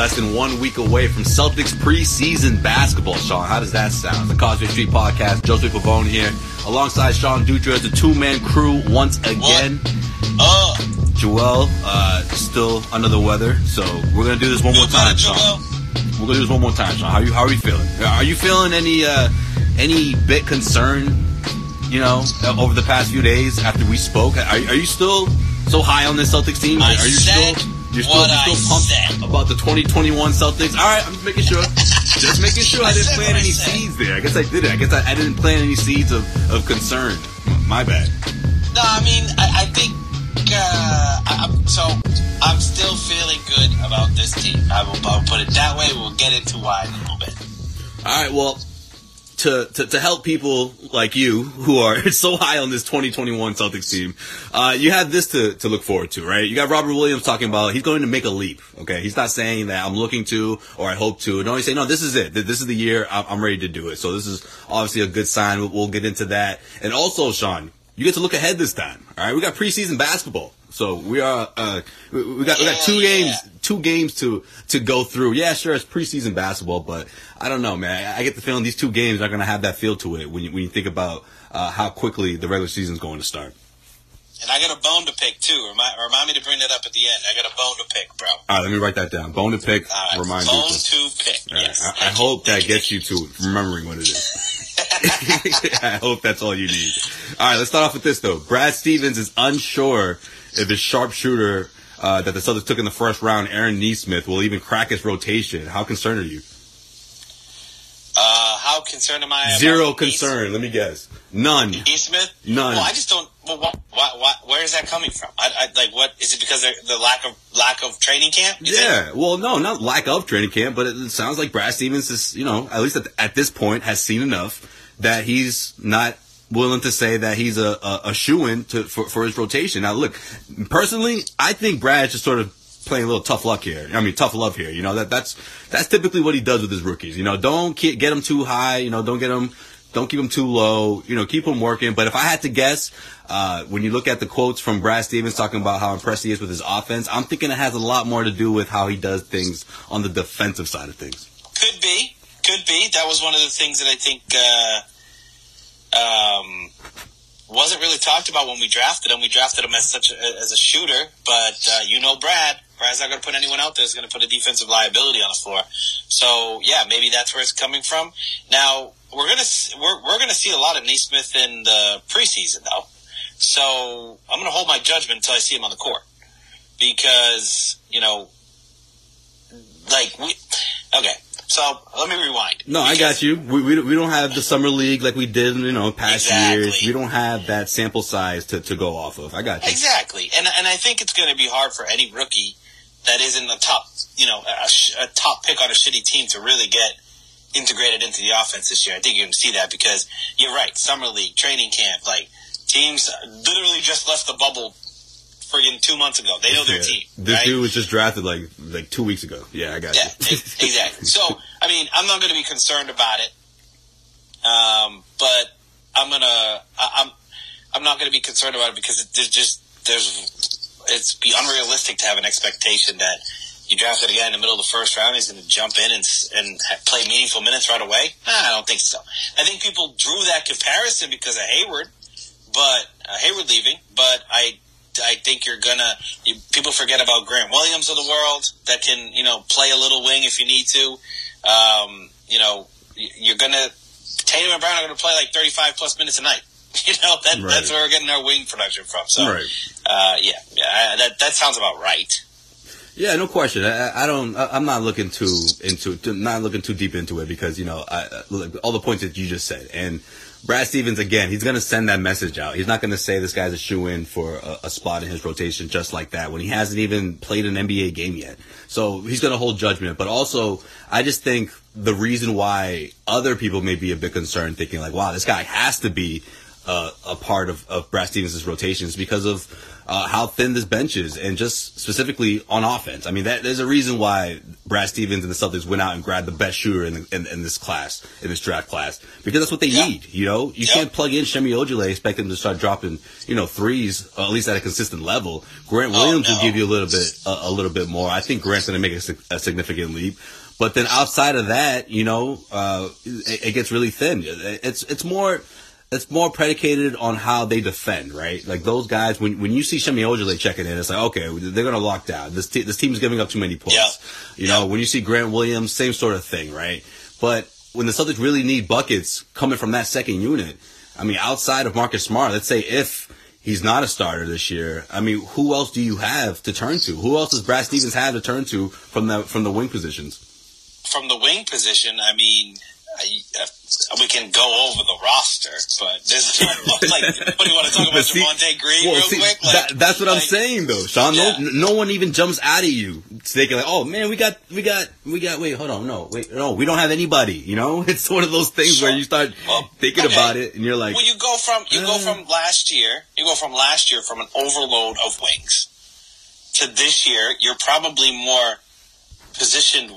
less than one week away from Celtics preseason basketball. Sean, how does that sound? The Causeway Street Podcast, Joseph Pavone here, alongside Sean Dutra, the two-man crew once again. Uh, Joel, uh, still under the weather, so we're gonna do this one more time, Sean. We're gonna do this one more time, Sean. How you how are you feeling? Are you feeling any uh, any bit concerned? You know, over the past few days after we spoke, are, are you still so high on this Celtics team? I are you said still you're still, you're still pumped about the 2021 Celtics? All right, I'm just making sure. just making sure I I didn't plant any said. seeds there. I guess I did it. I guess I, I didn't plant any seeds of, of concern. My bad. No, I mean, I, I think. Uh, I'm, so I'm still feeling good about this team. I will, I will put it that way. We'll get into why in a little bit. All right, well, to, to, to help people like you who are so high on this 2021 Celtics team, uh, you have this to, to look forward to, right? You got Robert Williams talking about he's going to make a leap, okay? He's not saying that I'm looking to or I hope to. No, he's saying, no, this is it. This is the year I'm, ready to do it. So this is obviously a good sign. We'll, we'll get into that. And also, Sean, you get to look ahead this time, all right? We got preseason basketball. So we are, uh, we, got, we got two games two games to to go through. Yeah, sure, it's preseason basketball, but I don't know, man. I, I get the feeling these two games are going to have that feel to it when you when you think about uh, how quickly the regular season is going to start. And I got a bone to pick too. Remind, remind me to bring that up at the end. I got a bone to pick, bro. All right, let me write that down. Bone to pick. All right, Remind bone you. to pick. Right, Yes. I, I hope that gets you to remembering what it is. I hope that's all you need. All right, let's start off with this though. Brad Stevens is unsure if his sharpshooter uh, that the Celtics took in the first round, Aaron Nesmith, will even crack his rotation. How concerned are you? Uh, how concerned am I? Zero concern. Let me guess. None. E. Smith? None. Well, I just don't. Well, what, what, what, where is that coming from? I, I, like, what is it because of the lack of lack of training camp? think? Yeah, well, no, not lack of training camp, but it sounds like Brad Stevens is, you know, at least at, at this point, has seen enough that he's not willing to say that he's a, a, a shoe in for, for his rotation. Now, look, personally, I think Brad's just sort of playing a little tough luck here. I mean, tough love here. You know that that's that's typically what he does with his rookies. You know, don't get them too high. You know, don't get them. Don't keep them too low. You know, keep them working. But if I had to guess, uh, when you look at the quotes from Brad Stevens talking about how impressed he is with his offense, I'm thinking it has a lot more to do with how he does things on the defensive side of things. Could be, could be. That was one of the things that I think uh, um, wasn't really talked about when we drafted him. We drafted him as such a, as a shooter, but uh, you know, Brad. Brad's not going to put anyone out there that's going to put a defensive liability on the floor. So yeah, maybe that's where it's coming from. Now we're gonna we're we're gonna see a lot of Nesmith in the preseason though. So I'm going to hold my judgment until I see him on the court because you know like we okay So let me rewind. No, I got you. We, we, we don't have the summer league like we did, you know, past Exactly. years. We don't have that sample size to, to go off of. I got you. Exactly, and and I think it's going to be hard for any rookie that isn't a top, you know, a, a top pick on a shitty team to really get integrated into the offense this year. I think you're going to see that because you're right. Summer league, training camp, like teams literally just left the bubble friggin' two months ago. They know their Yeah. team. This right? dude was just drafted like like two weeks ago. Yeah, I got Yeah, you. exactly. So, I mean, I'm not going to be concerned about it, um, but I'm gonna, I, I'm, I'm not going to be concerned about it because it, there's just there's, it's be unrealistic to have an expectation that you drafted a guy in the middle of the first round, he's going to jump in and and play meaningful minutes right away. Nah, I don't think so. I think people drew that comparison because of Hayward, but uh, Hayward leaving, but I. I think you're gonna. You, people forget about Grant Williams of the world that can, you know, play a little wing if you need to. Um, you know, you're gonna. Tatum and Brown are gonna play like 35 plus minutes a night. You know, that, Right. that's where we're getting our wing production from. So, Right. uh, yeah, yeah, I, that that sounds about right. Yeah, no question. I, I- don't. I, I'm not looking too into, not looking too deep into it because you know, I- all the points that you just said. And Brad Stevens again, he's going to send that message out. He's not going to say this guy's a shoe in for a, a spot in his rotation just like that when he hasn't even played an NBA game yet. So he's going to hold judgment. But also, I just think the reason why other people may be a bit concerned, thinking like, "Wow, this guy has to be." uh, a part of, of Brad Stevens' rotations because of uh, how thin this bench is, and just specifically on offense. I mean, that, there's a reason why Brad Stevens and the Celtics went out and grabbed the best shooter in, in, in this class, in this draft class, because that's what they Yeah. need. You know, you Yeah. can't plug in Semi Ojeleye expect him to start dropping, you know, threes at least at a consistent level. Grant Oh, Williams no. will give you a little bit, a, a little bit more. I think Grant's going to make a, a significant leap. But then outside of that, you know, uh, it, it gets really thin. It's it's more it's more predicated on how they defend, right? Like those guys, when when you see Semi Ojeleye checking in, it's like okay, they're gonna lock down. This te- this team's giving up too many points. Yeah. You know, when you see Grant Williams, same sort of thing, right? But when the Celtics really need buckets coming from that second unit, I mean, outside of Marcus Smart, let's say if he's not a starter this year, I mean, who else do you have to turn to? Who else does Brad Stevens have to turn to from the from the wing positions? From the wing position, I mean, I, uh, we can go over the roster, but there's like, what do you want to talk about, see- Javonte Green, well, real see, quick? Like, that, that's what I'm saying, though, Sean. Yeah. No, no one even jumps out at you thinking like, "Oh man, we got, we got, we got." Wait, hold on, no, wait, no, we don't have anybody. You know, it's one of those things Sure. where you start Well, thinking okay. about it, and you're like, Well, you go from you go Uh. from last year. You go from last year from an overload of wings to this year. You're probably more positioned,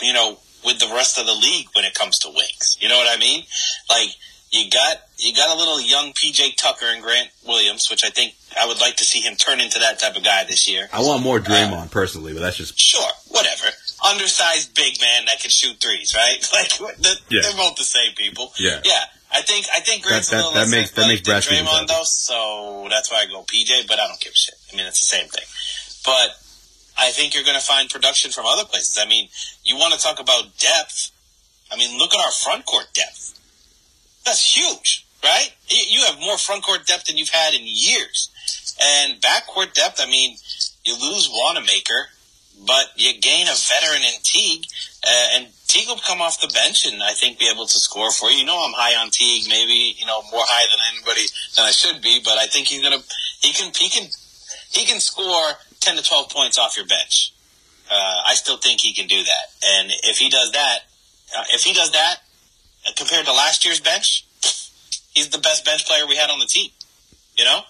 you know, with the rest of the league when it comes to wings. You know what I mean? Like you got you got a little young PJ Tucker and Grant Williams, which I think I would like to see him turn into that type of guy this year. I want more uh, Draymond personally, but that's just Sure, whatever. Undersized big man that can shoot threes, right? Like they're, Yeah. they're both the same people. Yeah. yeah. I think I think Grant's That- that- a little that less makes- that makes than Draymond though, so that's why I go PJ. But I don't give a shit. I mean, it's the same thing. But I think you're going to find production from other places. I mean, you want to talk about depth. I mean, look at our front court depth. That's huge, right? You have more front court depth than you've had in years. And backcourt depth, I mean, you lose Wanamaker, but you gain a veteran in Teague, uh, and Teague will come off the bench and I think be able to score for you. You know, I'm high on Teague, maybe you know more high than anybody than I should be, but I think he's gonna he can he can he can score ten to twelve points off your bench. Uh, I still think he can do that, and if he does that, uh, if he does that uh, compared to last year's bench, he's the best bench player we had on the team. You know,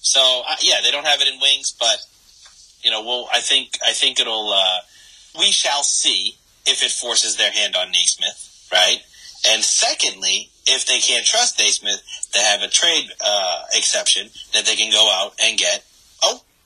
so uh, yeah, they don't have it in wings, but you know, well, I think I think it'll. Uh, we shall see if it forces their hand on Nesmith, right? And secondly, if they can't trust Nesmith, they have a trade uh, exception that they can go out and get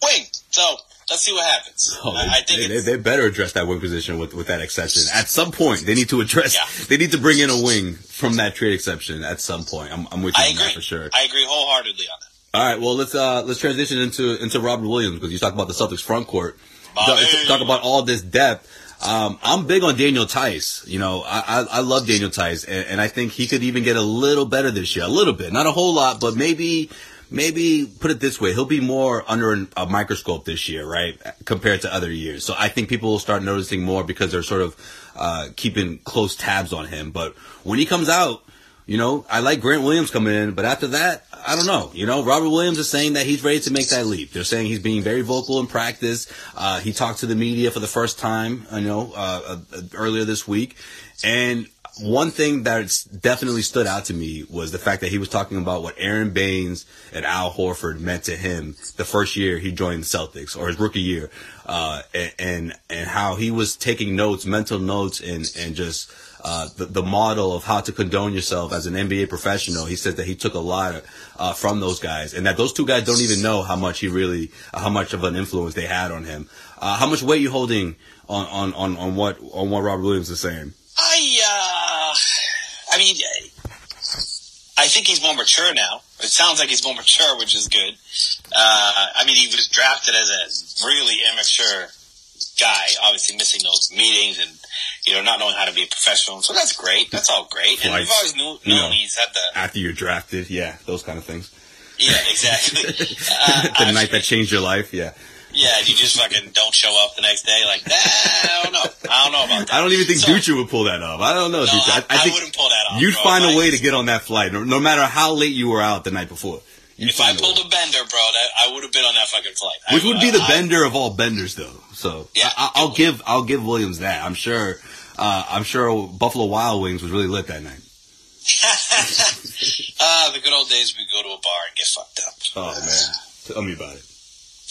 wing. So let's see what happens. Oh, I, I think they, they, better address that wing position with, with that exception. At some point, they need to address. Yeah. They need to bring in a wing from that trade exception. At some point, I'm, I'm with you I on agree that for sure. I agree wholeheartedly on that. All right, well let's uh let's transition into into Robert Williams because you talk about the Celtics front court. Talk, talk about all this depth. Um, I'm big on Daniel Theis. You know, I I, I love Daniel Theis, and, and I think he could even get a little better this year, a little bit, not a whole lot, but maybe maybe put it this way, he'll be more under a microscope this year, right? Compared to other years. So I think people will start noticing more because they're sort of, uh, keeping close tabs on him. But when he comes out, you know, I like Grant Williams coming in, but after that, I don't know. You know, Robert Williams is saying that he's ready to make that leap. They're saying he's being very vocal in practice. Uh, he talked to the media for the first time, you know, uh, uh, earlier this week. And one thing that's definitely stood out to me was the fact that he was talking about what Aron Baynes and Al Horford meant to him the first year he joined the Celtics or his rookie year, uh, and, and, how he was taking notes, mental notes, and and just uh, the, the model of how to condone yourself as an NBA professional. He said that he took a lot uh, from those guys, and that those two guys don't even know how much he really, uh, how much of an influence they had on him. Uh, how much weight you holding on, on, on, on what on what Robert Williams is saying? I mean, I think he's more mature now. It sounds like he's more mature, which is good. Uh, I mean, he was drafted as a really immature guy, obviously missing those meetings and you know not knowing how to be a professional. So that's great. That's all great. And we've always knew, known know, he's had the after you're drafted, yeah, those kind of things. Yeah, exactly. uh, the night that changed your life, yeah. Yeah, you just fucking don't show up the next day. Like, nah, I don't know. I don't know about that. I don't even think so, would pull that off. I don't know, no. I, I, I wouldn't pull that off. You'd bro. find a way to get on that flight, no, no, matter how late you were out the night before. You'd if I pulled a, a bender, bro, that, I would have been on that fucking flight. Which would be the bender of all benders, though. So yeah, I, will give I'll give Williams that. I'm sure. Uh, I'm sure Buffalo Wild Wings was really lit that night. Ah, uh, the good old days. We go to a bar and get fucked up. Oh man, tell me about it.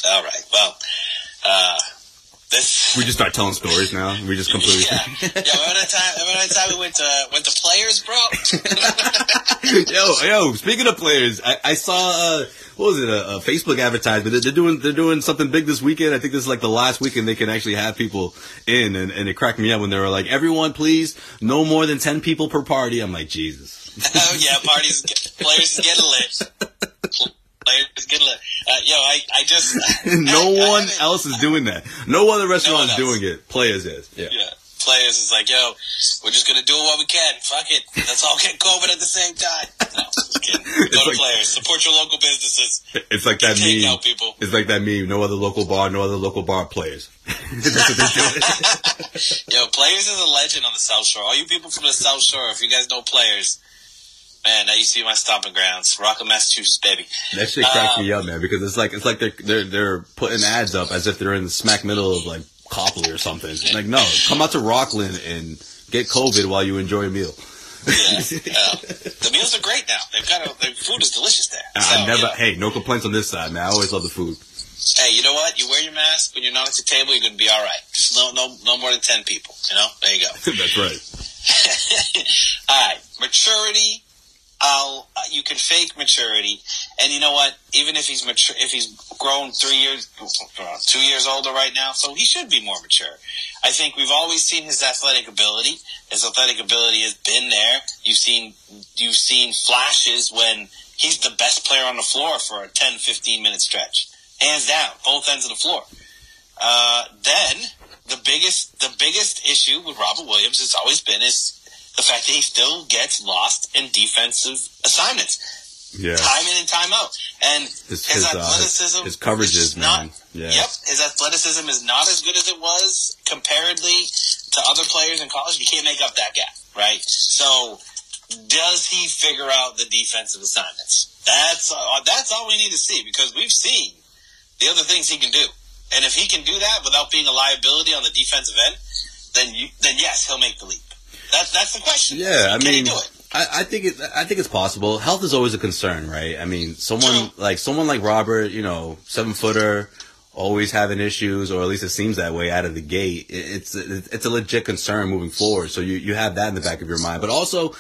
All right. Well, uh, this we just start telling stories now. We just completely yeah. yeah remember that time? Remember that time we went to went to Players, bro? yo, yo. Speaking of Players, I, I saw uh, what was it a, a, Facebook advertisement? They're doing they're doing something big this weekend. I think this is like the last weekend they can actually have people in, and, and it cracked me up when they were like, "Everyone, please, no more than ten people per party." I'm like, Jesus. oh yeah, parties. Players is getting lit players get lit. Uh, yo, I, I just no I, one I else is doing that. No other restaurant no is doing it. Players is. Yeah. Yeah. Players is like, yo, we're just gonna do what we can. Fuck it. Let's all get COVID at the same time. No, Go to like, players. Support your local businesses. It's like that meme. People. It's like that meme. No other local bar. No other local bar players. That's what they're yo, players is a legend on the South Shore. All you people from the South Shore, if you guys know players Man, that used to be my stomping grounds. Rockland, Massachusetts, baby. That shit cracks um, me up, man, because it's like it's like they're they're they're putting ads up as if they're in the smack middle of like Copley or something. It's Like, no, come out to Rockland and get COVID while you enjoy a meal. yeah, yeah. The meals are great now. They've got a, the food is delicious there. So, I never. Hey, no complaints on this side, man. I always love the food. Hey, you know what? You wear your mask when you're not at the table. You're going to be all right. Just no, no, no more than ten people. You know, there you go. That's right. all right, maturity I'll uh, you can fake maturity, and you know what? Even if he's mature, if he's grown three years, two years older right now, so he should be more mature. I think we've always seen his athletic ability. His athletic ability has been there. You've seen you've seen flashes when he's the best player on the floor for a 10, 15 minute stretch, hands down, both ends of the floor. Uh, then the biggest the biggest issue with Robert Williams has always been is the fact that he still gets lost in defensive assignments. Yeah. Time in and time out. And his, his, uh, athleticism, uh, his, his coverages, man. Not, yeah. Yep. His athleticism is not as good as it was comparatively to other players in college. You can't make up that gap, right? So, does he figure out the defensive assignments? That's uh, that's all we need to see because we've seen the other things he can do, and if he can do that without being a liability on the defensive end, then you, then yes, he'll make the leap. That's that's the question. Yeah, I Can mean, I, I, think it. I think it's possible. Health is always a concern, right? I mean, someone like someone like Robert, you know, seven footer, always having issues, or at least it seems that way out of the gate. It's it's a legit concern moving forward. So you you have that in the back of your mind, but also.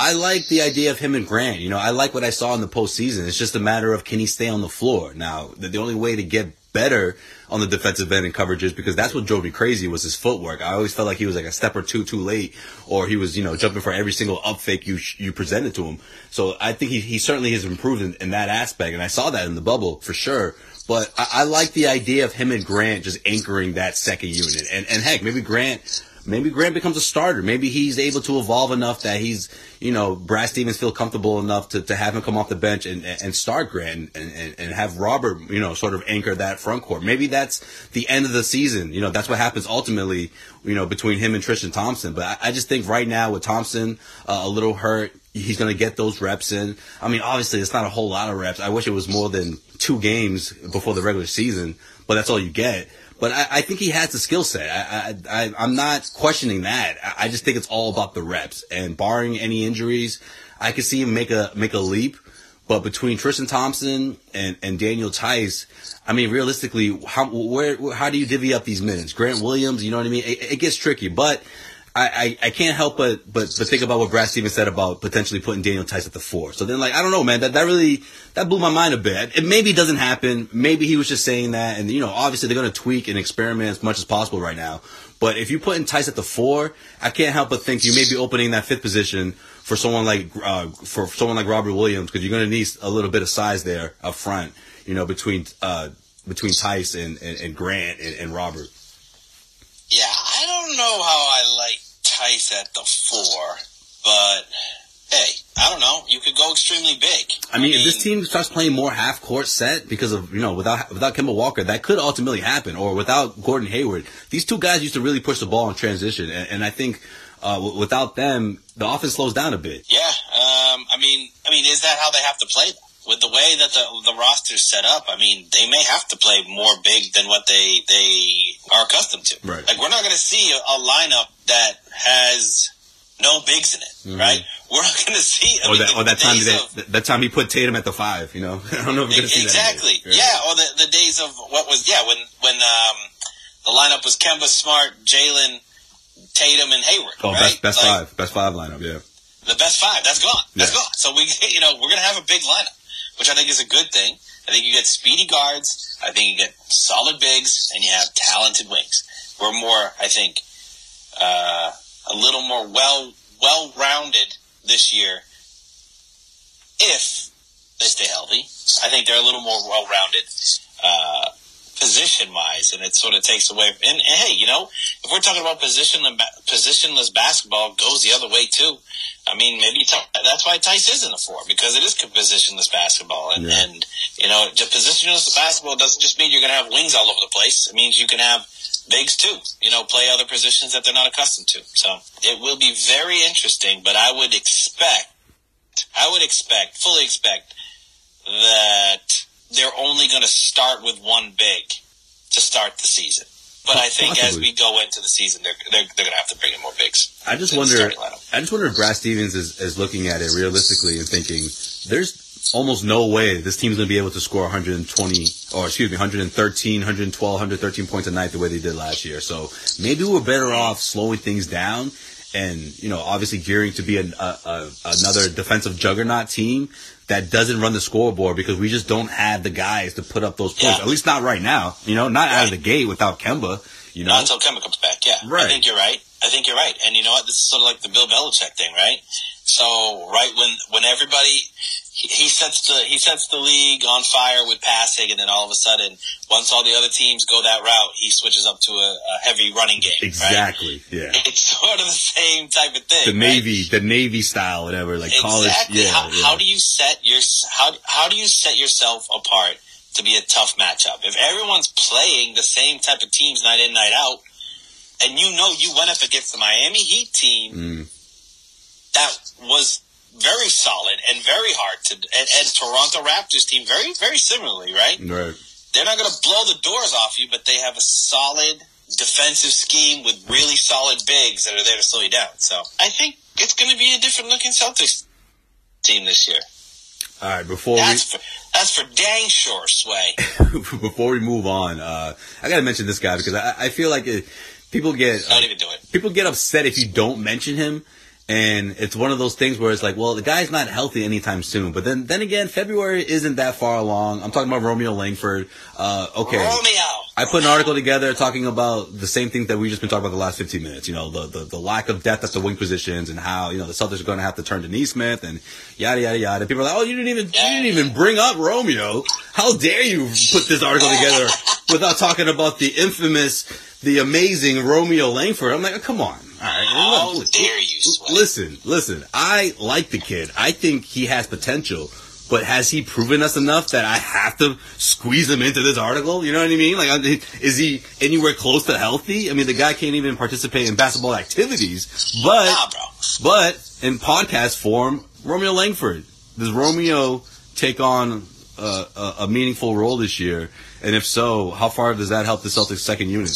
I like the idea of him and Grant. You know, I like what I saw in the postseason. It's just a matter of can he stay on the floor. Now, the, the only way to get better on the defensive end and coverages because that's what drove me crazy was his footwork. I always felt like he was like a step or two too late, or he was you know jumping for every single up fake you you presented to him. So I think he he certainly has improved in, in that aspect, and I saw that in the bubble for sure. But I, I like the idea of him and Grant just anchoring that second unit, and and heck, maybe Grant maybe Grant becomes a starter. Maybe he's able to evolve enough that he's, you know, Brad Stevens feel comfortable enough to, to have him come off the bench and, and start Grant and, and, and have Robert, you know, sort of anchor that front court. Maybe that's the end of the season. You know, that's what happens ultimately, you know, between him and Tristan Thompson. But I, I just think right now with Thompson uh, a little hurt, he's going to get those reps in. I mean, obviously, it's not a whole lot of reps. I wish it was more than two games before the regular season, but that's all you get. But I, I think he has the skill set. I, I, I, am not questioning that. I, just think it's all about the reps. And barring any injuries, I could see him make a make a leap. But between Tristan Thompson and, and Daniel Theis, I mean, realistically, how where how do you divvy up these minutes? Grant Williams, you know what I mean? It, it gets tricky, but I, I, can't help but, but but think about what Brad Stevens said about potentially putting Daniel Theis at the four. So then, like, I don't know, man. That that really that blew my mind a bit. It maybe doesn't happen. Maybe he was just saying that, and you know, obviously they're going to tweak and experiment as much as possible right now. But if you put in Theis at the four, I can't help but think you may be opening that fifth position for someone like uh, for someone like Robert Williams because you're going to need a little bit of size there up front. You know, between uh, between Theis and, and, and Grant and, and Robert. Yeah, I don't know how I like Theis at the four, but hey, I don't know. You could go extremely big. I mean, I mean, if this team starts playing more half court set because of you know without without Kemba Walker, that could ultimately happen. Or without Gordon Hayward, these two guys used to really push the ball in transition, and, and I think. Uh, w- without them, the offense slows down a bit. Yeah, um, I mean, I mean, is that how they have to play? With the way that the the roster's set up, I mean, they may have to play more big than what they they are accustomed to. Right. Like we're not going to see a, a lineup that has no bigs in it, mm-hmm. right? We're not going to see. I or, mean, that, or that time that, of, that time he put Tatum at the five. You know, I don't know if we're going to see exactly. that. Exactly. Yeah, or the, the days of what was yeah when when um, the lineup was Kemba, Smart, Jalen, Tatum, and Hayward. Oh, right? best, best like, five, best five lineup. Yeah. The best five. That's gone. That's yeah. gone. So we, you know, we're going to have a big lineup, which I think is a good thing. I think you get speedy guards. I think you get solid bigs, and you have talented wings. We're more, I think, uh, a little more well well rounded this year if they stay healthy. I think they're a little more well rounded uh, position wise, and it sort of takes away. And, and, hey, you know, if we're talking about position positionless basketball, goes the other way too. I mean, maybe that's why Theis is in the four because it is positionless basketball, and, yeah. and you know, positionless basketball doesn't just mean you're going to have wings all over the place. It means you can have bigs too, you know, play other positions that they're not accustomed to. So it will be very interesting, but I would expect, I would expect, fully expect that they're only going to start with one big to start the season. But I think Possibly. as we go into the season, they're they're, they're going to have to bring in more bigs. I just wonder. I just wonder if Brad Stevens is, is looking at it realistically and thinking there's almost no way this team's going to be able to score 120 or excuse me 113 112 113 points a night the way they did last year. So maybe we're better off slowing things down and you know obviously gearing to be an, a, a, another defensive juggernaut team that doesn't run the scoreboard because we just don't have the guys to put up those points. Yeah. at least not right now you know not right. out of the gate without Kemba you know? Not until Kemba comes back yeah. Right. I think you're right. I think you're right. And you know what? This is sort of like the Bill Belichick thing right? So right when when everybody he sets the he sets the league on fire with passing, and then all of a sudden, once all the other teams go that route, he switches up to a, a heavy running game. Exactly. Right? Yeah. It's sort of the same type of thing. The Navy, right? the Navy style, whatever, like exactly. college. Yeah how, yeah. how do you set your how how do you set yourself apart to be a tough matchup? If everyone's playing the same type of teams night in night out, and you know you went up against the Miami Heat team. Mm. That was very solid and very hard to, and, and Toronto Raptors team very, very similarly, right? Right. They're not going to blow the doors off you, but they have a solid defensive scheme with really solid bigs that are there to slow you down. So I think it's going to be a different looking Celtics team this year. All right, before that's we for, that's for dang sure, Sway. before we move on, uh, I got to mention this guy because I, I feel like it, people get don't uh, even do it. People get upset if you don't mention him and it's one of those things where it's like, well, the guy's not healthy anytime soon. But then, then again, February isn't that far along. I'm talking about Romeo Langford. Uh, okay. Romeo. I put an article together talking about the same things that we've just been talking about the last 15 minutes. You know, the, the, the lack of depth at the wing positions and how, you know, the Celtics are going to have to turn to Nesmith and yada, yada, yada. People are like, oh, you didn't even, you didn't even bring up Romeo. How dare you put this article together without talking about the infamous the amazing Romeo Langford. I'm like, oh, come on. Right. How look, dare you, Sway. Listen, listen. I like the kid. I think he has potential. But has he proven us enough that I have to squeeze him into this article? You know what I mean? Like, is he anywhere close to healthy? I mean, the guy can't even participate in basketball activities. But, Nah, but in podcast form, Romeo Langford. Does Romeo take on a, a, a meaningful role this year? And if so, how far does that help the Celtics second unit?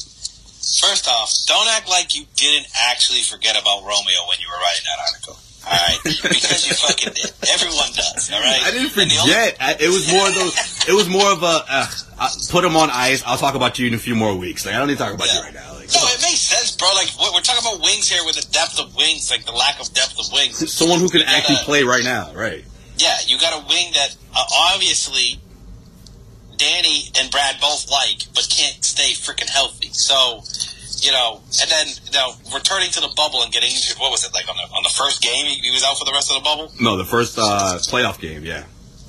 First off, don't act like you didn't actually forget about Romeo when you were writing that article. All right, because you fucking did. Everyone does. All right. I didn't the only- forget. I, it was more of those. It was more of a uh, uh, put him on ice. I'll talk about you in a few more weeks. Like I don't need to talk about you right now. Like, No, it makes sense, bro. Like we're we're talking about wings here with the depth of wings, like the lack of depth of wings. someone who can You actually gotta- play right now, right? Yeah, you got a wing that uh, obviously Danny and Brad both like, but can't stay freaking healthy. So, you know, and then you know, returning to the bubble and getting injured. What was it like on the on the first game? He, he was out for the rest of the bubble. No, the first uh, playoff game, yeah.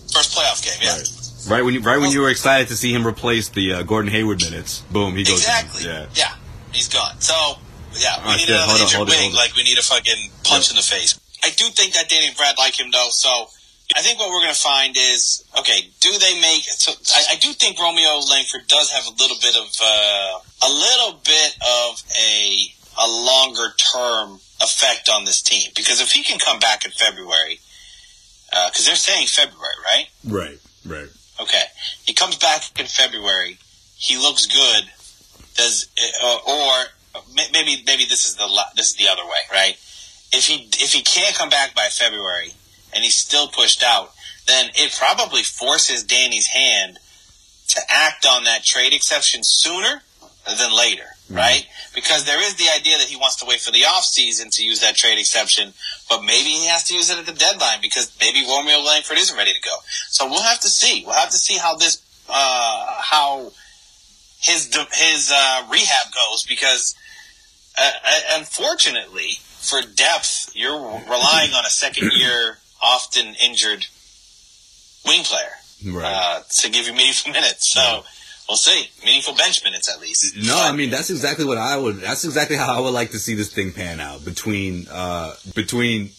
First playoff game, yeah. Right. Right when you, right when you were excited to see him replace the uh, Gordon Hayward minutes, boom, he goes. Exactly. Yeah. Yeah. He's gone. So yeah, we Alright, need yeah, another injured wing. Like we need a fucking punch in the face. I do think that Danny and Brad like him though. So I think what we're gonna find is okay. Do they make? So I, I do think Romeo Langford does have a little bit of uh, a little bit of a a longer term effect on this team because if he can come back in February, because they're saying February, right? Right. Right. Okay, he comes back in February. He looks good. Does uh, or maybe maybe this is the this is the other way, right? If he if he can't come back by February and he's still pushed out, then it probably forces Danny's hand to act on that trade exception sooner than later, right? Because there is the idea that he wants to wait for the off season to use that trade exception, but maybe he has to use it at the deadline because maybe Romeo Langford isn't ready to go. So we'll have to see. We'll have to see how this, uh, how his his uh, rehab goes because, uh, uh, unfortunately, for depth, you're relying on a second year, often injured wing player Right. uh, to give you meaningful minutes. So we'll see. Meaningful bench minutes at least. No, I mean that's exactly what I would. That's exactly how I would like to see this thing pan out between uh, between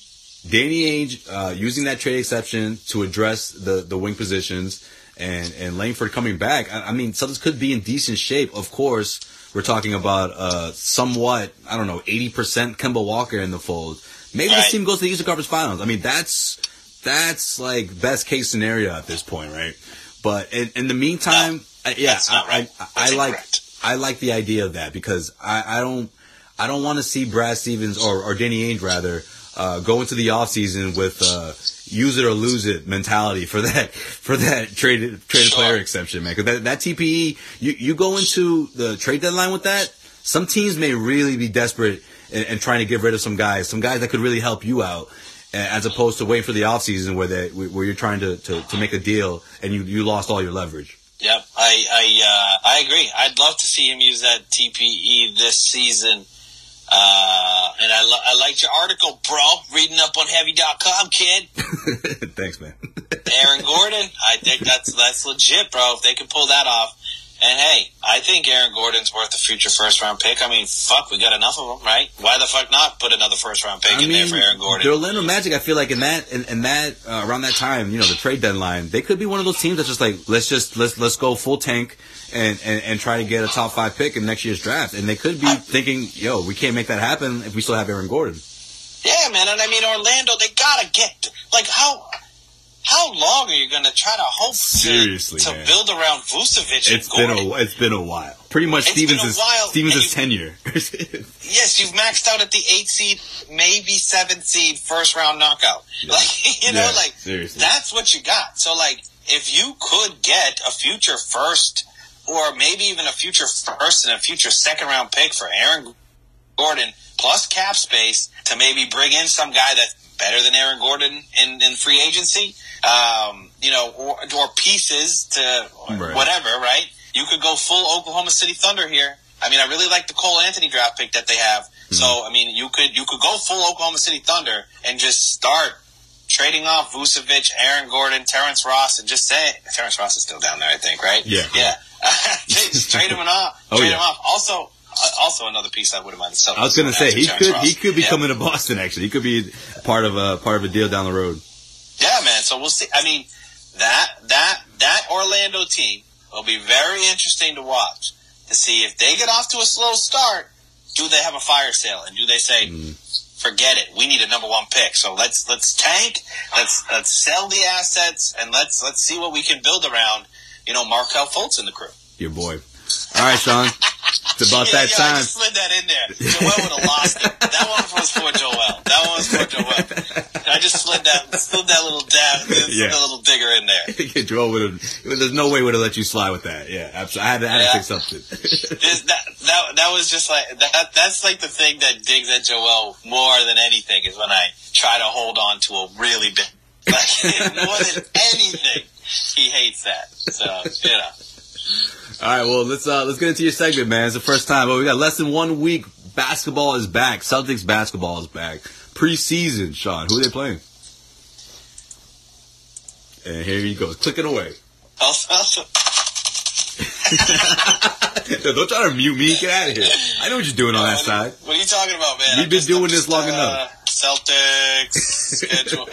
Danny Ainge uh, using that trade exception to address the the wing positions and and Langford coming back. I, I mean, Celtics could be in decent shape. Of course, we're talking about uh, somewhat I don't know eighty percent Kemba Walker in the fold. Maybe this team goes to the Eastern Conference Finals. I mean, that's that's like best case scenario at this point, right? But in, in the meantime, I, yeah, I, right. I, I like. I like the idea of that because I, I don't I don't want to see Brad Stevens or, or Danny Ainge rather uh, go into the offseason with uh, use it or lose it mentality for that for that traded traded Sure. player exception, man. 'Cause that, that TPE you you go into the trade deadline with that. Some teams may really be desperate and, and trying to get rid of some guys, some guys that could really help you out. As opposed to waiting for the offseason where they where you're trying to, to, to make a deal and you, you lost all your leverage. Yep, I I uh, I agree. I'd love to see him use that TPE this season. Uh, and I, lo- I liked your article, bro. Reading up on heavy.com, kid. Thanks, man. Aaron Gordon. I think that's that's legit, bro. If they can pull that off. And hey, I think Aaron Gordon's worth a future first round pick. I mean, fuck, we got enough of them, right? Why the fuck not put another first round pick in there for Aaron Gordon? the Orlando Magic, I feel like in that in, in that uh, around that time, you know, the trade deadline, they could be one of those teams that's just like let's just let's let's go full tank and, and and try to get a top five pick in next year's draft, and they could be thinking, yo, we can't make that happen if we still have Aaron Gordon. Yeah, man, and I mean Orlando, they gotta get like how how long are you gonna try to hope to, Seriously, to man. build around Vucevic It's and been Gordon? a it's been a while. Pretty much It's Stevens is while, Stevens' is tenure. yes, you've maxed out at the eight seed, maybe seven seed, first round knockout. Like you know, Yeah, like seriously. that's what you got. So like, if you could get a future first, or maybe even a future first and a future second round pick for Aaron Gordon plus cap space to maybe bring in some guy that's better than Aaron Gordon in, in free agency, um, you know, or, or pieces to Right. whatever, right? You could go full Oklahoma City Thunder here. I mean, I really like the Cole Anthony draft pick that they have. So, I mean, you could you could go full Oklahoma City Thunder and just start trading off Vucevic, Aaron Gordon, Terrence Ross, and just say Terrence Ross is still down there, I think, right? Yeah. yeah. just trade him off. Oh, trade yeah. him off. Also, also another piece I wouldn't mind. The I was gonna say he could he could be yeah. coming to Boston. Actually, he could be part of a part of a deal down the road. Yeah, man. So we'll see. I mean, that that that Orlando team will be very interesting to watch to see if they get off to a slow start. Do they have a fire sale and do they say? Mm forget it. We need a number one pick. So let's let's tank. Let's let's sell the assets and let's let's see what we can build around. You know, Markelle Fultz in the crew. Your boy. All right, Sean. It's about yeah, that yeah, time. I just slid that in there. Joel would have lost it. That one was for Joel. That one was for Joel. I just slid that slid that little dab, yeah. the little digger in there. Joel would have. There's no way would have let you slide with that. Yeah, absolutely. I had to, I had yeah. to something. that, that that was just like that. That's like the thing that digs at Joel more than anything is when I try to hold on to a really big. Like, more than anything, he hates that. So you know. All right, well let's uh, let's get into your segment, man. It's the first time, but we got less than one week. Basketball is back. Celtics basketball is back. Preseason, Sean. Who are they playing? And here he goes, clicking away. Don't try to mute me. Get out of here. I know what you're doing on that side. What are you talking about, man? We've been just, doing this long uh, enough. Celtics schedule.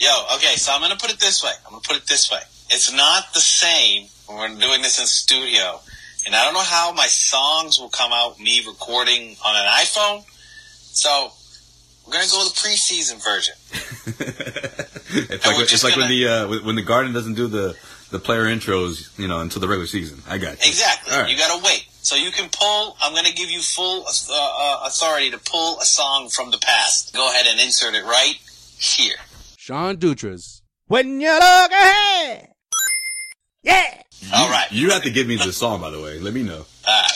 Yo, okay, so I'm gonna put it this way. I'm gonna put it this way. It's not the same when we're doing this in studio. And I don't know how my songs will come out, me recording on an iPhone. So we're gonna go the preseason version. it's like, it's like when the uh, when the Garden doesn't do the the player intros, you know, until the regular season. I got you. Exactly. Right. You got to wait. So you can pull. I'm going to give you full uh, uh, authority to pull a song from the past. Go ahead and insert it right here. Sean Dutra's. When you look ahead. Yeah. All right. You have to give me the song, by the way. Let me know. Uh,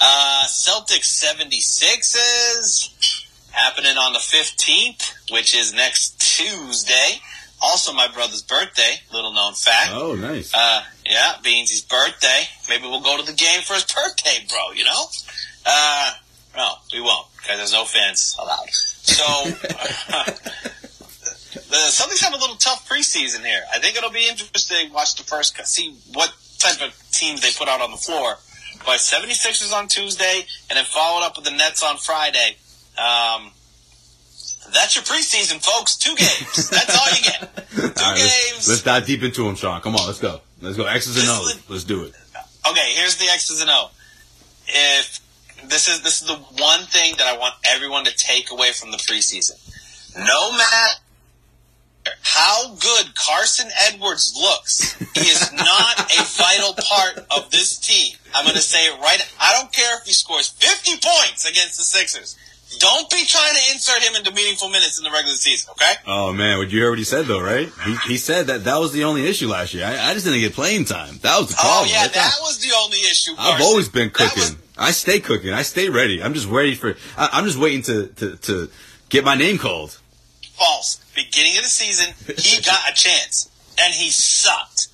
uh, Celtics 76s happening on the 15th, which is next Tuesday. Also, my brother's birthday. Little known fact. Oh, nice. Uh, yeah, Beansy's birthday. Maybe we'll go to the game for his birthday, bro. You know? Uh, no, we won't because there's no fans allowed. So, the Celtics have a little tough preseason here. I think it'll be interesting. Watch the first, see what type of teams they put out on the floor. But 76ers on Tuesday, and then followed up with the Nets on Friday. Um, that's your preseason, folks. Two games. That's all you get. Two right, games. Let's, let's, dive deep into them, Sean. Come on, let's go. Let's go. X's and O's. Let's do it. Okay, here's the X's and O. If this is this is the one thing that I want everyone to take away from the preseason. No matter how good Carson Edwards looks, he is not a vital part of this team. I'm going to say it right. I don't care if he scores 50 points against the Sixers. Don't be trying to insert him into meaningful minutes in the regular season, okay? Oh man, what you already said though, right? He, he said that that was the only issue last year. I, I just didn't get playing time. That was the oh, problem. Oh yeah, That's that not, was the only issue. Carson. I've always been cooking. Was, I stay cooking. I stay ready. I'm just ready for. I, am just waiting to, to to get my name called. False. Beginning of the season, he got a chance, and he sucked.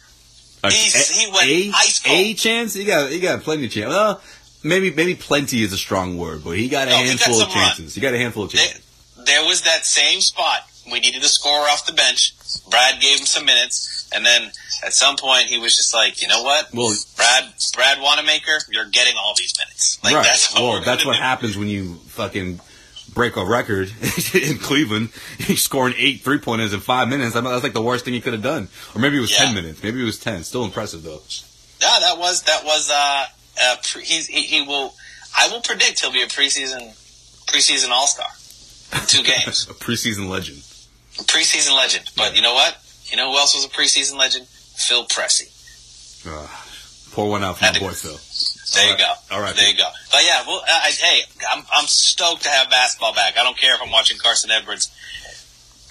A, he went a, ice cold. A chance? He got he got plenty of chance. Well, maybe maybe plenty is a strong word, but he got a no, handful got of chances. Run. He got a handful of chances. There, there, was that same spot. We needed a scorer off the bench. Brad gave him some minutes, and then at some point he was just like, you know what? Well, Brad Brad Wanamaker, you're getting all these minutes. Like right. that's what well, that's what do. happens when you fucking break a record in Cleveland. He's scoring eight three pointers in five minutes. I mean, that's like the worst thing he could have done. Or maybe it was yeah. ten minutes. Maybe it was ten. Still impressive though. Yeah, that was that was uh, uh he's he, he will I will predict he'll be a preseason preseason all star two games. a preseason legend. A preseason legend. But yeah. you know what? You know who else was a preseason legend? Phil Pressey. Uh, pour one out for my boy Phil. There you go. All right. There you go. But yeah, well, I, hey, I'm, I'm stoked to have basketball back. I don't care if I'm watching Carson Edwards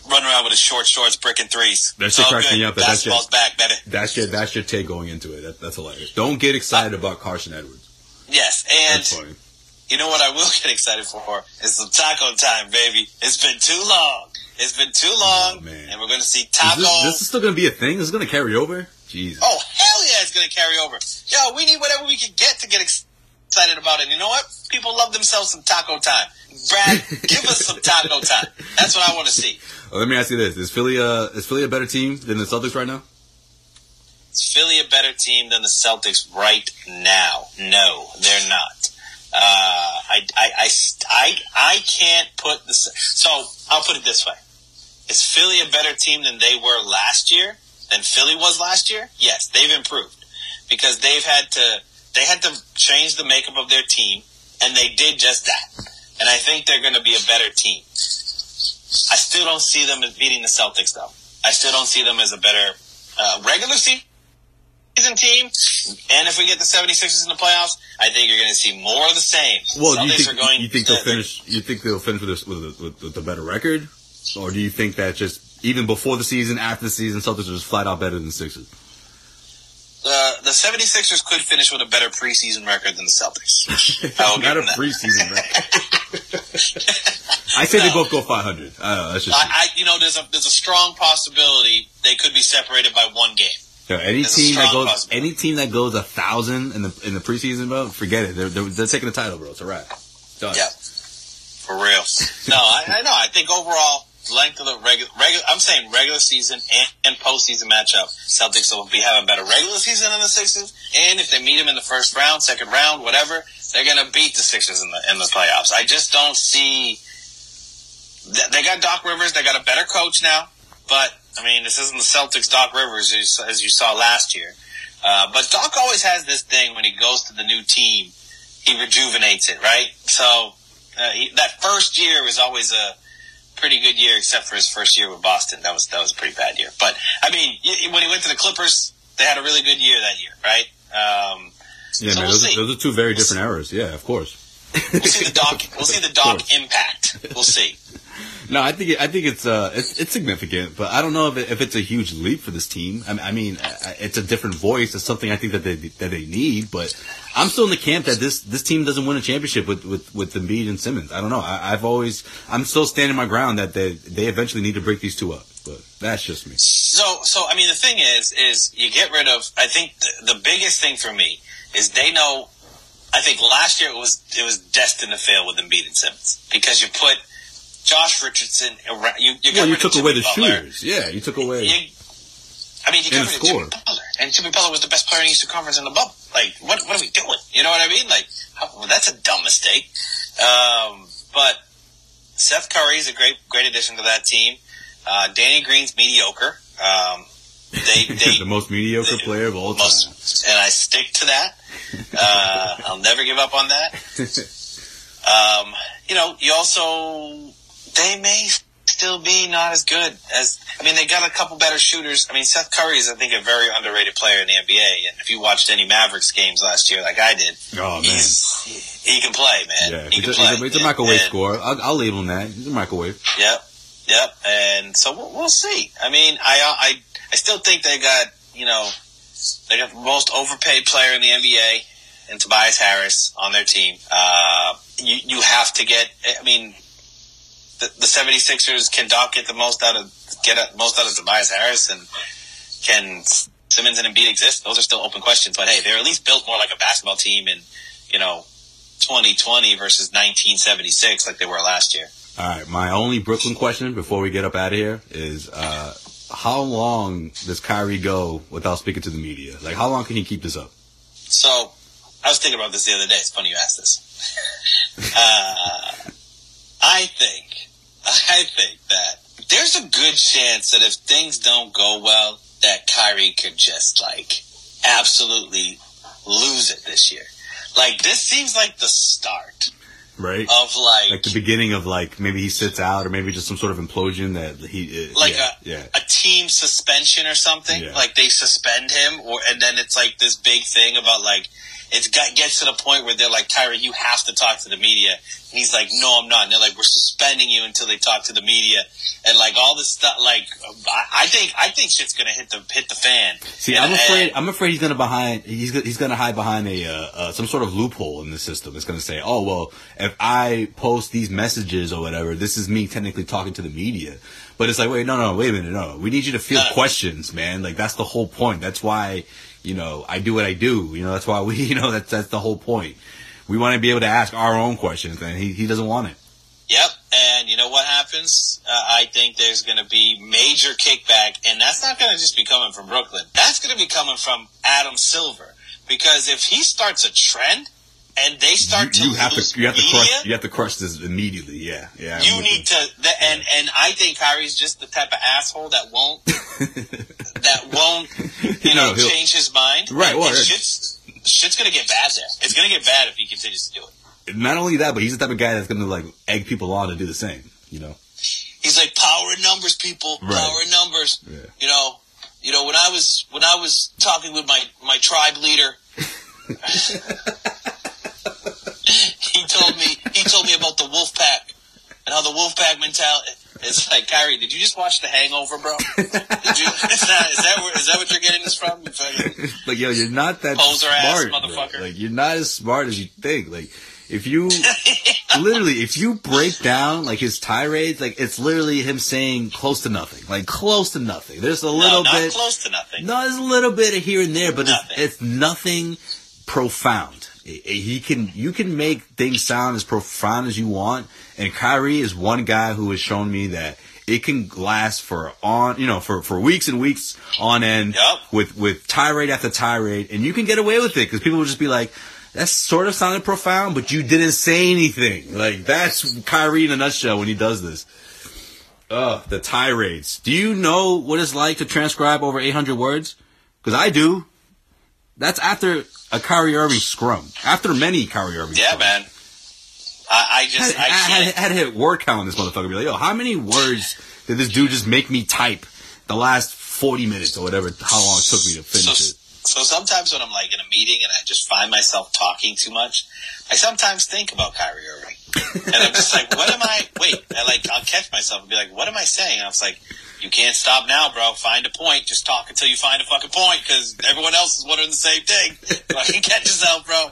run around with his short shorts, breaking threes. That shit cracks me up. Basketball's that's your, back, baby. That's your that's your take going into it. That, that's hilarious. Don't get excited uh, about Carson Edwards. Yes, and you know what I will get excited for is some taco time, baby. It's been too long. It's been too long, oh, and we're going to see taco. Is this, this, is still going to be a thing. This is going to carry over. Jesus. Oh hell yeah, it's going to carry over. Yo, we need whatever we can get to get excited about it. You know what? People love themselves some taco time. Brad, give us some taco time. That's what I want to see. Well, let me ask you this: Is Philly uh, is Philly a better team than the Celtics right now? Is Philly a better team than the Celtics right now? No, they're not. Uh, I, I, I, I, I can't put this. So I'll put it this way: Is Philly a better team than they were last year? Than Philly was last year? Yes, they've improved because they've had to. They had to change the makeup of their team, and they did just that. And I think they're going to be a better team. I still don't see them as beating the Celtics, though. I still don't see them as a better uh, regular season team. And if we get the 76ers in the playoffs, I think you're going to see more of the same. Well, Celtics you think, are going. you think they'll finish? You think they'll finish with a, with, a, with, with a better record, or do you think that just even before the season, after the season, Celtics are just flat out better than the Sixers? The the 76ers could finish with a better preseason record than the Celtics. I will give Not a preseason record. I say they both go 500. I don't know. That's just I, I, you know, there's a there's a strong possibility they could be separated by one game. Yo, any There's team that goes any team that goes a thousand in the in the preseason, bro, forget it. They're, they're, they're taking the title, bro. It's a wrap. Done. Yep. For real. No, I, I know. I think overall length of the regular, regular I'm saying regular season and, and postseason matchup, Celtics will be having better regular season than the Sixers. And if they meet them in the first round, second round, whatever, they're gonna beat the Sixers in the in the playoffs. I just don't see. They got Doc Rivers. They got a better coach now, but I mean, this isn't the Celtics. Doc Rivers, as you saw last year. Uh, but Doc always has this thing when he goes to the new team, he rejuvenates it, right? So uh, he, that first year is always a pretty good year, except for his first year with Boston. That was that was a pretty bad year. But I mean, when he went to the Clippers, they had a really good year that year, right? Um, Yeah, So man. we'll those, see. are, those are two very different eras. Yeah, of course. we'll see the Doc. We'll see the Doc impact. We'll see. No, I think it, I think it's uh it's it's significant, but I don't know if it, if it's a huge leap for this team. I, I mean, it's a different voice. It's something I think that they that they need, but I'm still in the camp that this this team doesn't win a championship with with with Embiid and Simmons. I don't know. I, I've always I'm still standing my ground that they they eventually need to break these two up, but that's just me. So, so I mean, the thing is, is you get rid of. I think the, the biggest thing for me is they know. I think last year it was it was destined to fail with Embiid and Simmons because you put Josh Richardson. You, you, Well, you took away the Butler. shooters. Yeah, you took away. You, I mean, you got rid of. Jimmy Butler, and Jimmy Butler was the best player in the Eastern Conference in the bubble. Like, what what are we doing? You know what I mean? Like, how, well, that's a dumb mistake. Um, but Seth Curry is a great great addition to that team. Uh, Danny Green's mediocre. Um, they they the most mediocre player of all time. most, and I stick to that. Uh, I'll never give up on that. Um, you know, you also they may still be not as good as. I mean, they got a couple better shooters. I mean, Seth Curry is, I think, a very underrated player in the NBA. And if you watched any Mavericks games last year, like I did, Oh man. he, can play, man. Yeah, he he's can play. he's a, he's a microwave And- scorer. I'll, I'll label him that. He's a microwave. Yep, yep. And so we'll, we'll see. I mean, I I I still think they got you know they got the most overpaid player in the NBA and Tobias Harris on their team. Uh, you you have to get. I mean, the, the 76ers can Doc get the most out of get a- most out of Tobias Harris and can Simmons and Embiid exist? Those are still open questions. But hey, they're at least built more like a basketball team in you know 2020 versus 1976 like they were last year. All right, my only Brooklyn question before we get up out of here is uh, how long does Kyrie go without speaking to the media? Like, how long can he keep this up? So, I was thinking about this the other day. It's funny you asked this. uh, I think, I think that there's a good chance that if things don't go well, that Kyrie could just like absolutely lose it this year. Like this seems like the start Right? of like, like the beginning of like maybe he sits out or maybe just some sort of implosion that he uh, like yeah, a yeah. a team suspension or something. Yeah. Like they suspend him, or and then it's like this big thing about like it's got gets to the point where they're like, Kyrie, you have to talk to the media, and he's like, No, I'm not. And they're like, We're suspending you until they talk to the media, and like all this stuff. Like I, I think I think shit's gonna hit the hit the fan. See, And- I'm afraid. and- I'm afraid he's gonna behind. He's he's gonna hide behind a uh, uh, some sort of loophole in the system. It's gonna say, "Oh well, if I post these messages or whatever, this is me technically talking to the media." But it's like, wait, no, no, wait a minute, no. We need you to field No. questions, man. Like that's the whole point. That's why, you know, I do what I do. You know, that's why we, you know, that's that's the whole point. We want to be able to ask our own questions, and he he doesn't want it. Yep, And you know what happens? Uh, I think there's going to be major kickback, and that's not going to just be coming from Brooklyn. That's going to be coming from Adam Silver. Because if he starts a trend and they start you, you to have to you have to crush you have to crush this immediately. Yeah, yeah. I'm you need to, th- and and I think Kyrie's just the type of asshole that won't that won't you No, know change his mind. Right, well, shit's shit's gonna get bad there. It's gonna get bad if he continues to do it. Not only that, but he's the type of guy that's gonna like egg people on to do the same. You know. He's like power in numbers, people. Right. Power in numbers. Yeah. You know, you know when I was when I was talking with my my tribe leader. he told me he told me about the wolf pack and how the wolf pack mentality. It's like Kyrie, did you just watch The Hangover, bro? Did you? Is that is that where, is that what you're getting this from? Like yo, you're not that Poser ass smart, bro. motherfucker. Like you're not as smart as you think. Like if you literally, if you break down like his tirades, like it's literally him saying close to nothing, like close to nothing. There's a No, little not bit, close to nothing. no, there's a little bit of here and there, but Nothing. it's, it's nothing profound. I- He can, you can make things sound as profound as you want, and Kyrie is one guy who has shown me that it can last for on, you know, for, for weeks and weeks on end Yup. with, with tirade after tirade, and you can get away with it because people will just be like, that sort of sounded profound, but you didn't say anything. Like that's Kyrie in a nutshell when he does this. Ugh, the tirades. Do you know what it's like to transcribe over 800 words? Because I do. That's after a Kyrie Irving scrum. After many Kyrie Irving Yeah, scrums. man. I, I Had, just I had, can't. had to hit word count on this motherfucker. Be like, yo, how many words did this dude just make me type the last 40 minutes or whatever, how long it took me to So, finish it? so sometimes when I'm like in a meeting and I just find myself talking too much, I sometimes think about Kyrie Irving, and I'm just like, what am I? Wait, I like I'll catch myself and be like, what am I saying? And I was like, you can't stop now, bro. Find a point. Just talk until you find a fucking point because everyone else is wondering the same thing. Fucking catch yourself, bro.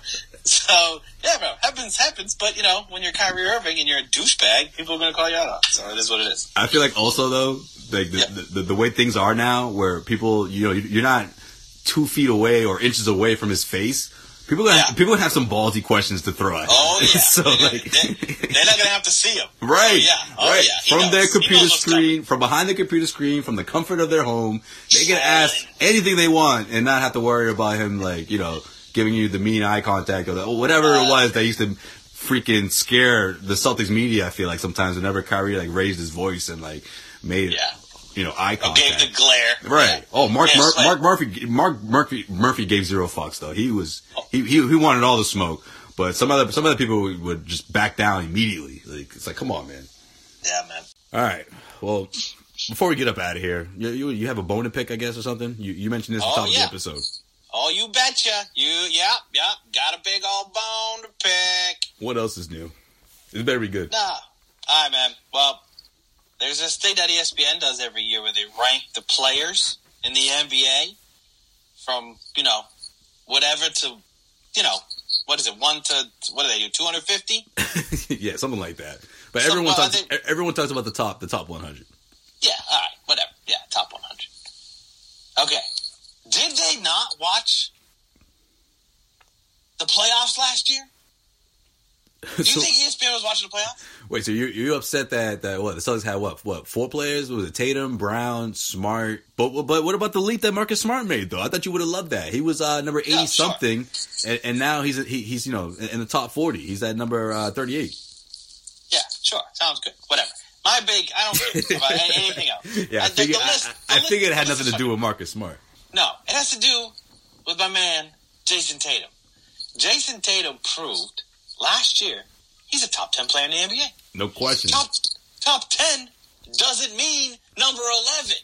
So yeah, bro, happens, happens. But you know, when you're Kyrie Irving and you're a douchebag, people are gonna call you out on. So it is what it is. I feel like also though, like the, Yeah. the, the, the way things are now, where people, you know, you're not two feet away or inches away from his face. People gonna, people have some ballsy questions to throw at. him. Oh yeah. so they're, like, they, are not gonna have to see him. Right. Oh, yeah. Oh, right. yeah. From knows. their computer knows what's coming. screen, from behind the computer screen, from the comfort of their home, they can ask anything they want and not have to worry about him, like, you know, giving you the mean eye contact or the, whatever it Uh, was that used to freaking scare the Celtics media, I feel like sometimes whenever Kyrie, like, raised his voice and, like, made, Yeah. You know, eye contact. gave the glare. Right. Oh, Mark Yeah, it's like- Mark Murphy Mark Murphy Murphy gave zero fucks though. He was he, he he wanted all the smoke, but some other some other people would, would just back down immediately. Like it's like, come on, man. Yeah, man. All right. Well, before we get up out of here, you you, you have a bone to pick, I guess, or something. You you mentioned this at the Oh, top of the episode. Oh, you betcha. You, yeah, yeah. Got a big old bone to pick. What else is new? It better be good. Nah. All right, man. Well, there's this thing that ESPN does every year where they rank the players in the NBA from, you know, whatever to, you know, what is it, one to, what do they do, 250? yeah, something like that. But Some- everyone well, talks. think- everyone talks about the top, the top 100. Yeah, all right, whatever. Yeah, top 100. Okay. Did they not watch the playoffs last year? Do you So- think ESPN was watching the playoffs? Wait, so you you upset that that what the Celtics had what what four players? Was it Tatum, Brown, Smart? But but what about the leap that Marcus Smart made though? I thought you would have loved that. He was uh, number eighty Yeah, sure. something, and, and now he's he, he's you know in the top forty. He's at number uh, thirty eight. Yeah, sure. Sounds good. Whatever. My big, I don't care about anything else. Yeah, I the- figured the I, list- I, I list- figured it had nothing to do with Marcus Smart. No, it has to do with my man, Jayson Tatum. Jayson Tatum proved last year he's a top 10 player in the NBA. No question. Top, top 10 doesn't mean number 11.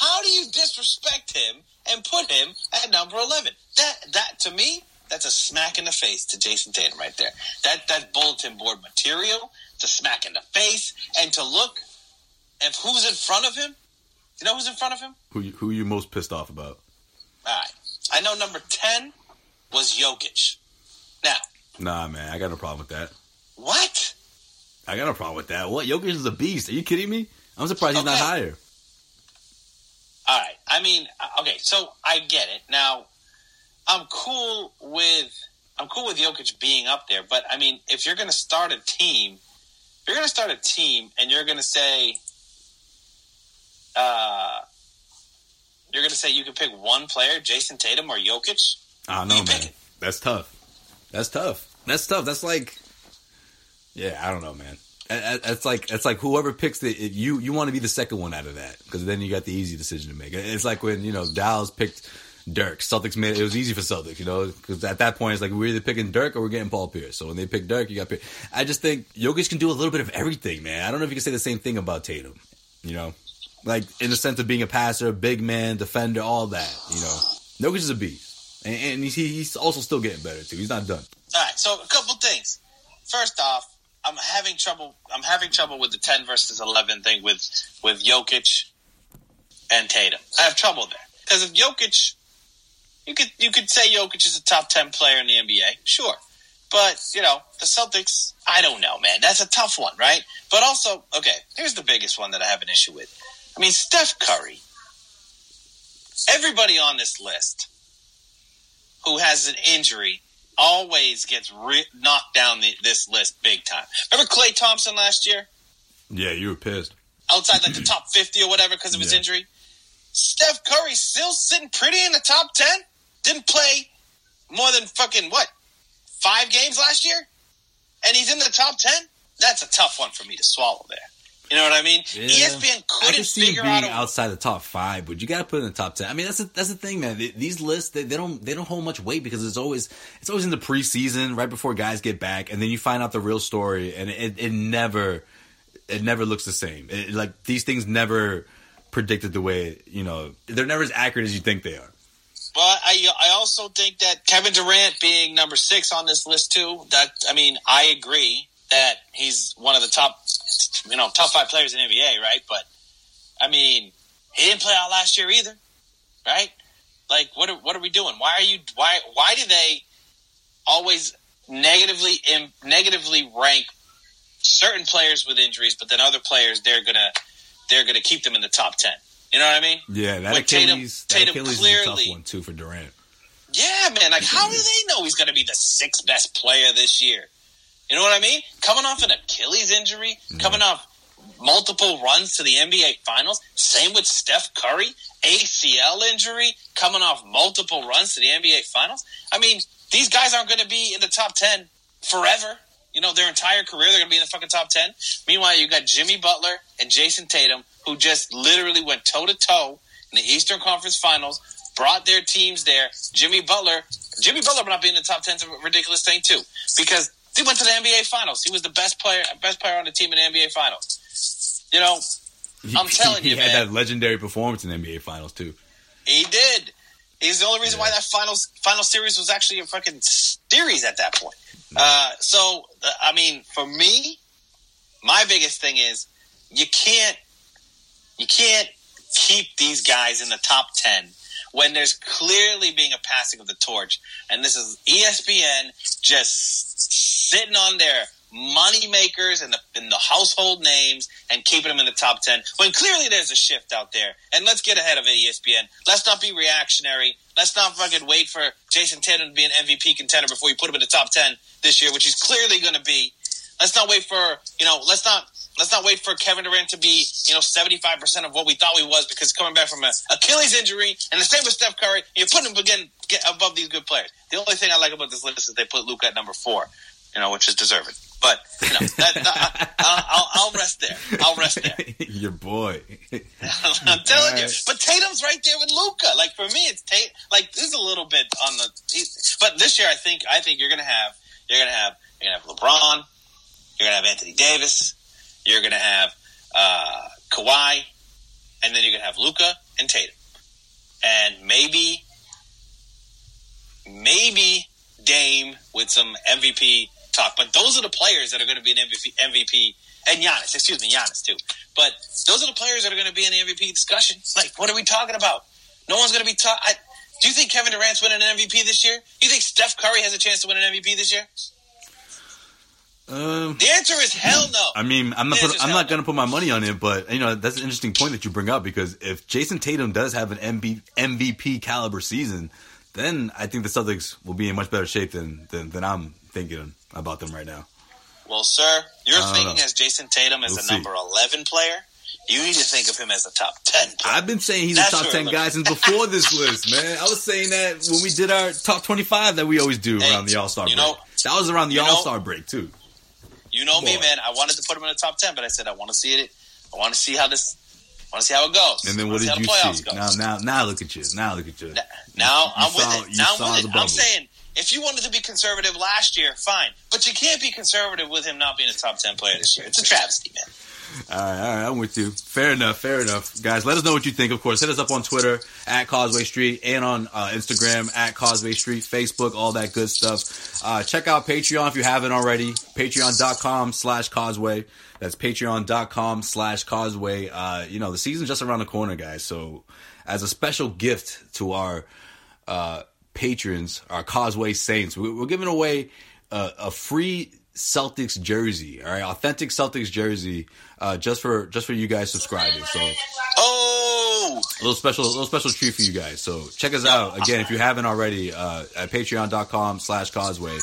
How do you disrespect him and put him at number 11? That, that to me, that's a smack in the face to Jayson Tatum right there. That, that bulletin board material, it's a smack in the face, and to look at who's in front of him. You know who's in front of him? Who you- who you most pissed off about? All right. I know number 10 was Jokic. Now, Nah, man, I got no problem with that. what? I got a problem with that. What Jokic is a beast. Are you kidding me? I'm surprised he's not higher. All right. I mean, uh, okay, so I get it. Now, I'm cool with I'm cool with Jokic being up there, but I mean, if you're going to start a team you're going to start a team and you're going to say, uh, you're going to say you can pick one player, Jayson Tatum or Jokic. I don't know, man. That's tough. That's tough. That's tough. That's like, yeah, I don't know, man. It's like it's like whoever picks it, you you want to be the second one out of that because then you got the easy decision to make. It's like when you know Dallas picked Dirk. Celtics made it, it was easy for Celtics, you know, because at that point it's like we're either picking Dirk or we're getting Paul Pierce. So when they pick Dirk, you got Pierce. I just think Jokic can do a little bit of everything, man. I don't know if you can say the same thing about Tatum, you know, like in the sense of being a passer, big man, defender, all that. You know, Jokic is a beast, and, and he's, he's also still getting better too. He's not done. All right, so a couple things. First off, I'm having trouble. I'm having trouble with the ten versus eleven thing with with Jokic and Tatum. I have trouble there because if Jokic, you could you could say Jokic is a top ten player in the NBA, sure, but you know the Celtics. I don't know, man. That's a tough one, right? But also, okay, here's the biggest one that I have an issue with. I mean, Steph Curry. Everybody on this list who has an injury always gets re- knocked down the, this list big time. Remember Klay Thompson last year? Yeah, you were pissed. Outside like the top 50 or whatever because of his yeah. injury. Steph Curry still sitting pretty in the top 10. Didn't play more than fucking what? Five games last year? And he's in the top 10? That's a tough one for me to swallow there. You know what I mean? Yeah. ESPN couldn't I can see figure being out a, outside the top five, but you got to put in the top ten. I mean, that's a, that's the thing, man. These lists they, they, don't they don't hold much weight because it's always it's always in the preseason, right before guys get back, and then you find out the real story, and it, it never it never looks the same. It, like these things never predicted the way you know they're never as accurate as you think they are. But I I also think that Kevin Durant being number six on this list too. That I mean I agree that he's one of the top you know, top five players in NBA, right? But I mean, he didn't play out last year either, right? Like, what are, what are we doing? Why are you why why do they always negatively Im, negatively rank certain players with injuries, but then other players they're gonna they're gonna keep them in the top ten? You know what I mean? Yeah, that Achilles, Tatum, that Achilles clearly, is a tough one too for Durant. Yeah, man. Like, how do they know he's going to be the sixth best player this year? You know what I mean? Coming off an Achilles injury, yeah. coming off multiple runs to the NBA Finals. Same with Steph Curry, ACL injury, coming off multiple runs to the NBA Finals. I mean, these guys aren't going to be in the top 10 forever. You know, their entire career, they're going to be in the fucking top 10. Meanwhile, you got Jimmy Butler and Jayson Tatum, who just literally went toe to toe in the Eastern Conference Finals, brought their teams there. Jimmy Butler, Jimmy Butler but not being in the top 10 is a ridiculous thing, too, because he went to the NBA Finals. He was the best player, best player on the team in the NBA Finals. You know, I'm telling he, you, he had that legendary performance in the NBA Finals too. He did. He's the only reason yeah. why that finals final series was actually a fucking series at that point. Uh, so, uh, I mean, for me, my biggest thing is you can't you can't keep these guys in the top ten when there's clearly being a passing of the torch, and this is ESPN just sitting on their money makers and the, and the household names and keeping them in the top 10 when clearly there's a shift out there. And let's get ahead of it, ESPN. Let's not be reactionary. Let's not fucking wait for Jayson Tatum to be an MVP contender before you put him in the top 10 this year, which he's clearly going to be. Let's not wait for, you know, let's not let's not wait for Kevin Durant to be, you know, 75% of what we thought he was because coming back from an Achilles injury and the same with Steph Curry, you're putting him again above these good players. The only thing I like about this list is they put Luka at number four, you know, which is deserved. But you know, that, that, I, I'll, I'll, rest there. I'll rest there. Your boy. I'm telling right. you. But Tatum's right there with Luka. Like for me, it's Tate. Like this is a little bit on the. But this year, I think I think you're gonna have you're gonna have you're gonna have LeBron. You're gonna have Anthony Davis. You're gonna have uh, Kawhi, and then you're gonna have Luka and Tatum, and maybe maybe Dame with some MVP talk. But those are the players that are going to be an MVP, MVP and Giannis, excuse me, Giannis too. But those are the players that are going to be in the MVP discussion. Like, what are we talking about? No one's going to be talking. Do you think Kevin Durant's winning an MVP this year? Do you think Steph Curry has a chance to win an MVP this year? Um, the answer is hell no. I mean, I'm not. Put, I'm not going to put my money on it, but you know that's an interesting point that you bring up because if Jayson Tatum does have an MB, MVP caliber season, then I think the Celtics will be in much better shape than than, than I'm thinking about them right now. Well, sir, you're thinking know. as Jayson Tatum as We'll a see. number 11 player. You need to think of him as a top 10 player. I've been saying he's That's a top ten it guy since before this list, man. I was saying that when we did our top twenty-five that we always do Hey, around the All Star break. know- that was around the All Star break too. You know me, man. I wanted to put him in the top 10, but I said I want to see it. I want to see how this. I want to see how it goes. And then what did you see? Now, now, now look at you. Now look at you. Now You I'm saw- with it. Now I'm with it. I'm saying if you wanted to be conservative last year, fine, but you can't be conservative with him not being a top 10 player this year. It's a travesty, man. All right, all right, I'm with you. Fair enough, fair enough. Guys, let us know what you think. Of course, hit us up on Twitter at Causeway Street and on uh, Instagram at Causeway Street, Facebook, all that good stuff. Uh, check out Patreon if you haven't already. Patreon.com slash Causeway. That's patreon.com slash Causeway. Uh, you know, the season's just around the corner, guys. So, as a special gift to our uh, patrons, our Causeway Saints, we- we're giving away a, a free Celtics jersey, all right, authentic Celtics jersey, uh, just for just for you guys subscribing. So Oh, a little special, a little special treat for you guys. So check us out again if you haven't already uh, at Patreon.com/slash Causeway.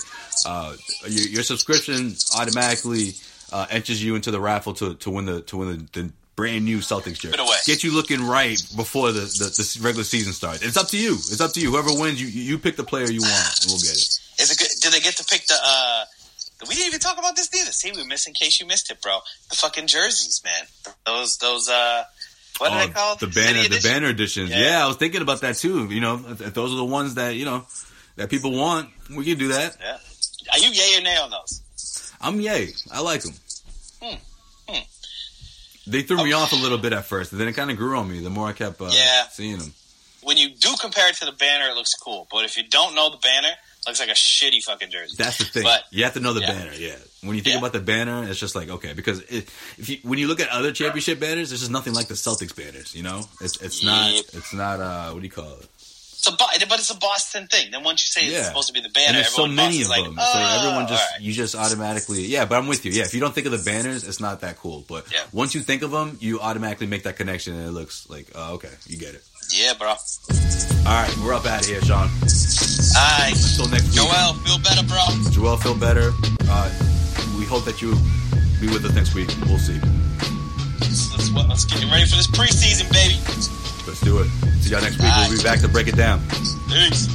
Uh, your, your subscription automatically uh, enters you into the raffle to, to win the to win the, the brand new Celtics jersey. Give it away. Get you looking right before the, the the regular season starts. It's up to you. It's up to you. Whoever wins, you you pick the player you want, and we'll get it. is it good? Did they get to pick the? uh We didn't even talk about this either. See, we missed in case you missed it, bro. The fucking jerseys, man. Those those uh, what Oh, are they called? the banner, the banner editions. Yeah. Yeah. I was thinking about that too. You know, if, those are the ones that you know that people want, we can do that. Yeah. Are you yay or nay on those? I'm yay. I like them. Hmm. They threw me off a little bit at first, and then it kind of grew on me the more I kept uh, Yeah. seeing them. When you do compare it to the banner, it looks cool. But if you don't know the banner, it looks like a shitty fucking jersey. That's the thing. But you have to know the yeah. banner. Yeah. When you think Yeah. about the banner, it's just like okay, because it, if you when you look at other championship banners, there's just nothing like the Celtics banners. You know, it's it's not it's not uh what do you call it? A but it's a Boston thing. Then once you say Yeah. it's supposed to be the banner, and there's so many of like, them. oh, so everyone just right. you just automatically yeah. But I'm with you. Yeah, if you don't think of the banners, it's not that cool. But Yeah. once you think of them, you automatically make that connection, and it looks like oh, okay, you get it. yeah, bro. All right, we're up out of here, Sean. Right, Until next week. Joel, feel better, bro. Joel, feel better. Uh, we hope that you be with us next week. We'll see. Let's, let's get ready for this preseason, baby. Let's do it. See y'all next week. We'll be back to break it down. Peace.